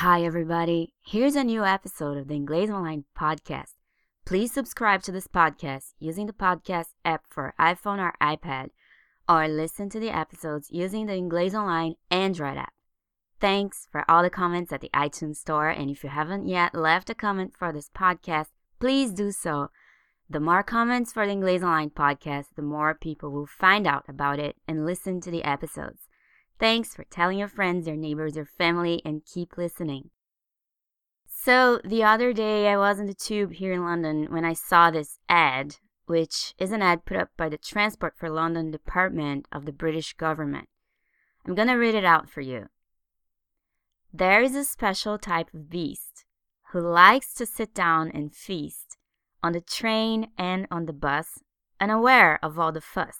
Hi, everybody. Here's a new episode of the Inglês Online podcast. Please subscribe to this podcast using the podcast app for iPhone or iPad, or listen to the episodes using the Inglês Online Android app. Thanks for all the comments at the iTunes Store, and if you haven't yet left a comment for this podcast, please do so. The more comments for the Inglês Online podcast, the more people will find out about it and listen to the episodes. Thanks for telling your friends, your neighbors, your family, and keep listening. So, the other day I was in the tube here in London when I saw this ad, which is an ad put up by the Transport for London Department of the British government. I'm gonna read it out for you. There is a special type of beast who likes to sit down and feast on the train and on the bus, unaware of all the fuss.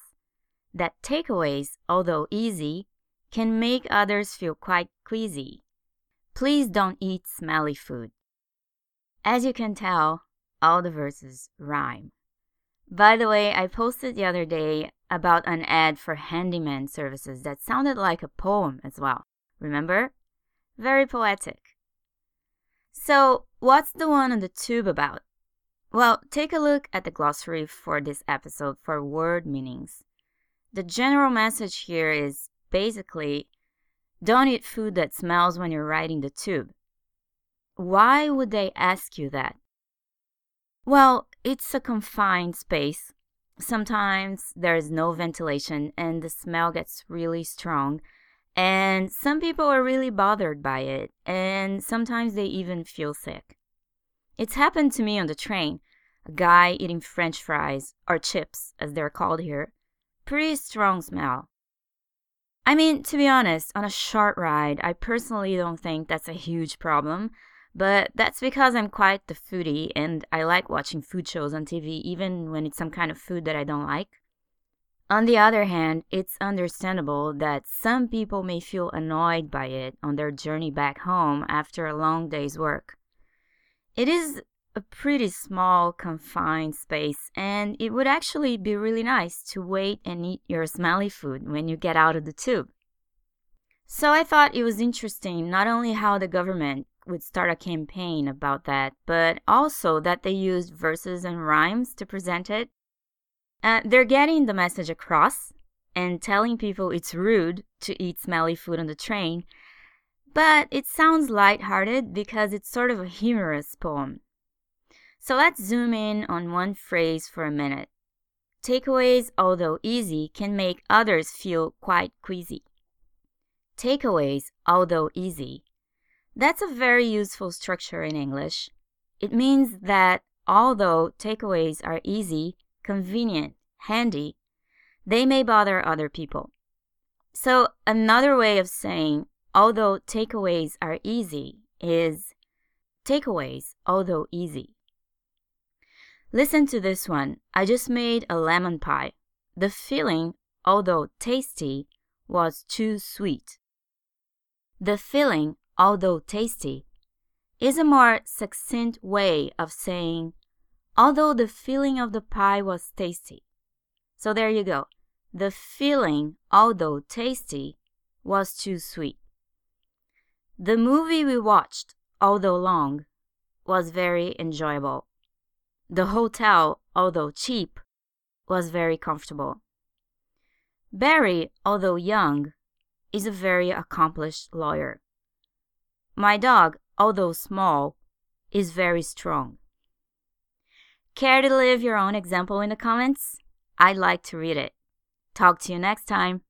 That takeaways, although easy, can make others feel quite queasy. Please don't eat smelly food. As you can tell, all the verses rhyme. By the way, I posted the other day about an ad for handyman services that sounded like a poem as well. Remember? Very poetic. So, what's the one on the tube about? Well, take a look at the glossary for this episode for word meanings. The general message here is basically don't eat food that smells when you're riding the tube. Why would they ask you that? Well, it's a confined space. Sometimes there is no ventilation and the smell gets really strong. And some people are really bothered by it, and sometimes they even feel sick. It's happened to me on the train. A guy eating french fries, or chips as they're called here. Pretty strong smell. I mean, to be honest, on a short ride, I personally don't think that's a huge problem, but that's because I'm quite the foodie and I like watching food shows on TV even when it's some kind of food that I don't like. On the other hand, it's understandable that some people may feel annoyed by it on their journey back home after a long day's work. It is a pretty small, confined space, and it would actually be really nice to wait and eat your smelly food when you get out of the tube. So I thought it was interesting not only how the government would start a campaign about that, but also that they used verses and rhymes to present it. Uh, they're getting the message across and telling people it's rude to eat smelly food on the train, but it sounds light-hearted because it's sort of a humorous poem. So let's zoom in on one phrase for a minute. Takeaways, although easy, can make others feel quite queasy. Takeaways, although easy. That's a very useful structure in English. It means that although takeaways are easy, convenient, handy, they may bother other people. So, another way of saying, although takeaways are easy, is takeaways, although easy. Listen to this one. I just made a lemon pie. The filling, although tasty, was too sweet. The filling, although tasty, is a more succinct way of saying, although the filling of the pie was tasty. So there you go. The filling, although tasty, was too sweet. The movie we watched, although long, was very enjoyable. The hotel, although cheap, was very comfortable. Barry, although young, is a very accomplished lawyer. My dog, although small, is very strong. Care to leave your own example in the comments? I'd like to read it. Talk to you next time.